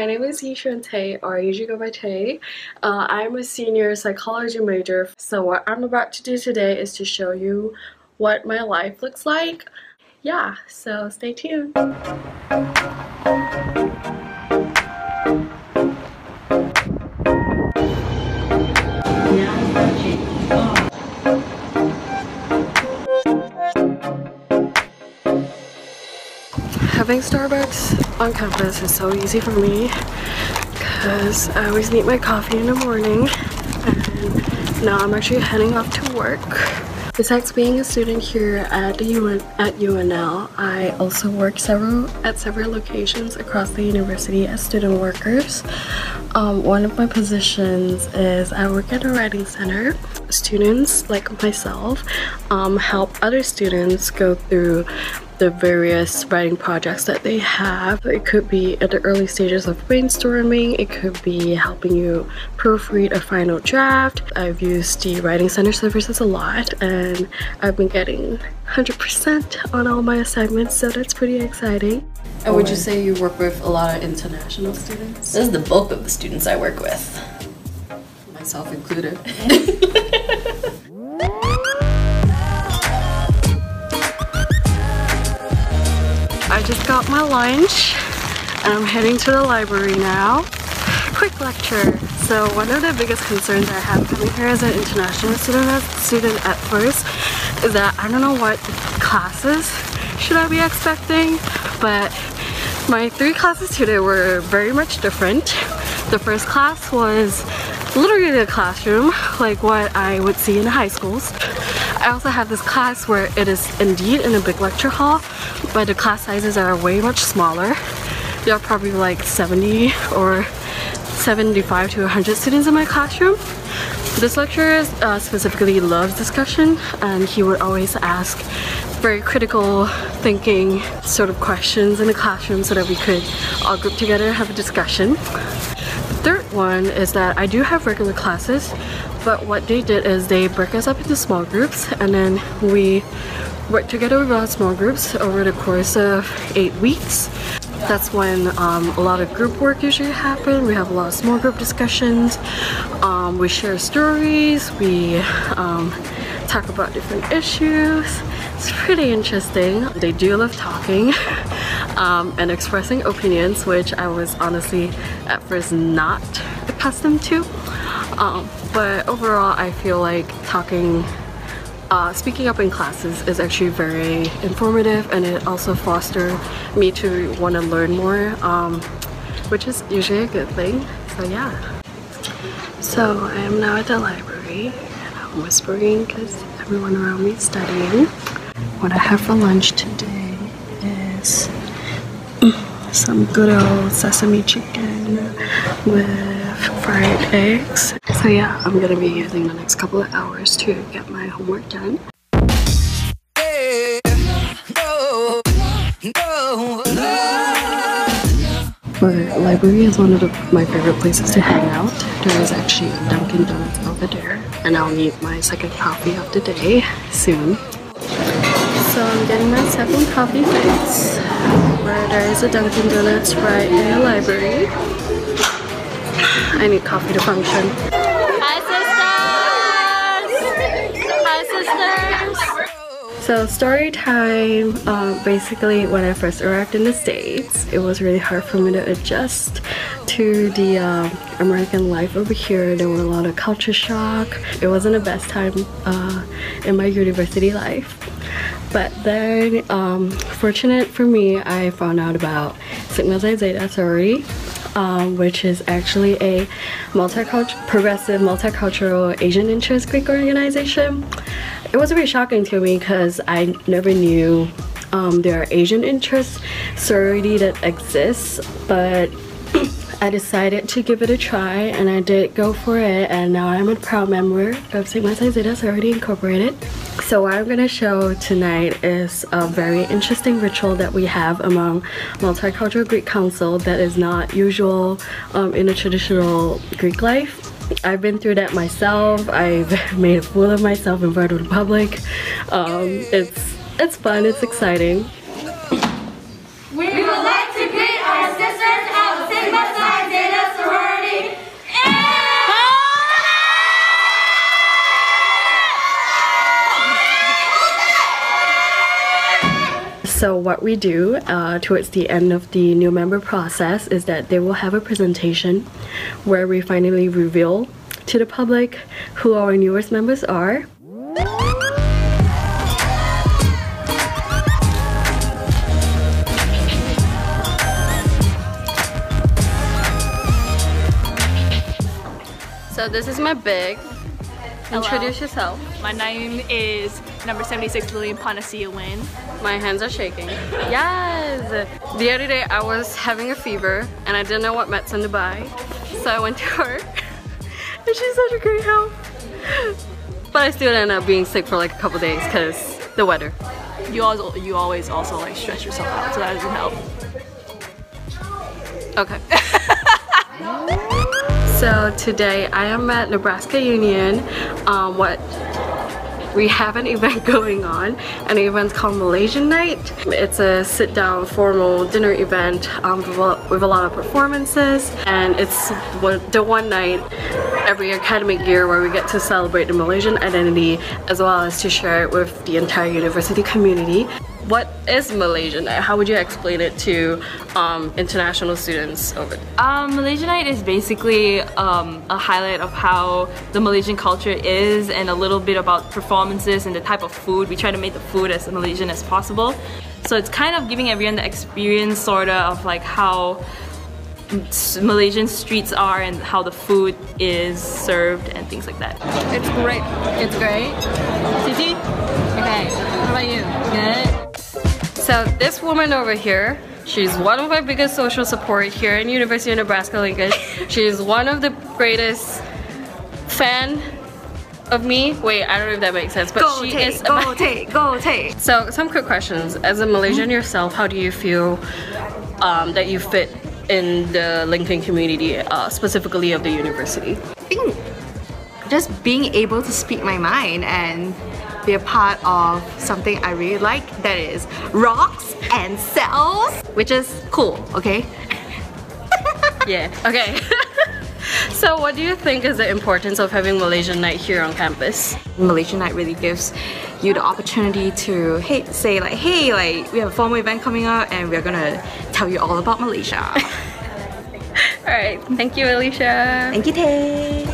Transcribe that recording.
my name is Yi Xuen Tay, or I usually go by Tay. Uh, I'm a senior psychology major. So what I'm about to do today is to show you what my life looks like. Yeah, so stay tuned. Having Starbucks on campus is so easy for me because I always need my coffee in the morning and now I'm actually heading off to work. Besides being a student here at UN, at UNL, I also work several at several locations across the university as student workers. Um, one of my positions is I work at a writing center. Students like myself um, help other students go through the various writing projects that they have. It could be at the early stages of brainstorming, it could be helping you proofread a final draft. I've used the Writing Center services a lot and I've been getting 100% on all my assignments, so that's pretty exciting. And would you say you work with a lot of international students? This is the bulk of the students I work with. Myself included. I just got my lunch and I'm heading to the library now. Quick lecture. So one of the biggest concerns I have coming here as an international student, student at first is that I don't know what classes should I be expecting, but my three classes today were very much different. The first class was literally a classroom, like what I would see in high schools. I also have this class where it is indeed in a big lecture hall, but the class sizes are way much smaller. There are probably like 70 or 75 to 100 students in my classroom. This lecturer uh, specifically loves discussion and he would always ask very critical thinking sort of questions in the classroom so that we could all group together have a discussion. The third one is that I do have regular classes but what they did is they break us up into small groups and then we work together with our small groups over the course of eight weeks. That's when um, a lot of group work usually happen. We have a lot of small group discussions. Um, we share stories. We um, talk about different issues. It's pretty interesting. They do love talking um, and expressing opinions, which I was honestly at first not accustomed to. Um, but overall I feel like talking uh, speaking up in classes is actually very informative and it also fosters me to want to learn more um, which is usually a good thing. So yeah. So I am now at the library. And I'm whispering because everyone around me is studying. What I have for lunch today is some good old sesame chicken with fried eggs so yeah, I'm gonna be using the next couple of hours to get my homework done. But library is one of my favorite places to hang out. There is actually a Dunkin' Donuts over there, and I'll need my second coffee of the day soon. So I'm getting my second coffee fix, where there is a Dunkin' Donuts right in the library. I need coffee to function. Hi sisters! Hi sisters! So story time, uh, basically when I first arrived in the States, it was really hard for me to adjust to the uh, American life over here. There were a lot of culture shock. It wasn't the best time uh, in my university life. But then, um, fortunate for me, I found out about Sigma Psi Zeta sorority, um, which is actually a multicultural, progressive, multicultural Asian interest Greek organization. It was very shocking to me because I never knew um, there are Asian interest sorority that exists, but I decided to give it a try and I did go for it and now I'm a proud member of Sigma Psi Zeta Sorority Incorporated. So what I'm going to show tonight is a very interesting ritual that we have among Multicultural Greek Council that is not usual um, in a traditional Greek life. I've been through that myself. I've made a fool of myself in front of the public. Um, it's it's fun. It's exciting. We would like to greet our sisters of Sigma Psi So what we do uh, towards the end of the new member process is that they will have a presentation where we finally reveal to the public who our newest members are. So this is my bag. Introduce yourself. My name is number 76 Lillian Panacea Win. My hands are shaking. Yes! The other day I was having a fever and I didn't know what medicine to buy. So I went to her and she's such a great help. But I still ended up being sick for like a couple days because the weather. You always, you always also like stress yourself out, so that doesn't help. Okay. So today I am at Nebraska Union. Um, what we have an event going on and the event's called Malaysian Night. It's a sit down formal dinner event um, with a lot of performances and it's the one night every academic year where we get to celebrate the Malaysian identity as well as to share it with the entire university community. What is Malaysian Night? How would you explain it to um, international students over there? Um, Malaysian Night is basically um, a highlight of how the Malaysian culture is and a little bit about performances and the type of food. We try to make the food as Malaysian as possible. So it's kind of giving everyone the experience sorta of like how Malaysian streets are and how the food is served and things like that. It's great. It's great. Cici? Okay, how about you? Good? So this woman over here, she's one of my biggest social support here in University of Nebraska-Lincoln. she's one of the greatest fan of me. Wait, I don't know if that makes sense, but go she take, is. Go take, go take. So some quick questions. As a Malaysian mm -hmm. yourself, how do you feel um, that you fit in the Lincoln community, uh, specifically of the university? Being, just being able to speak my mind and be a part of something I really like that is rocks and cells, which is cool, okay? yeah, okay. so what do you think is the importance of having Malaysian night here on campus? Malaysian night really gives you the opportunity to hey, say like, hey, like we have a formal event coming up and we're gonna tell you all about Malaysia. Alright, thank you Alicia. Thank you Tay.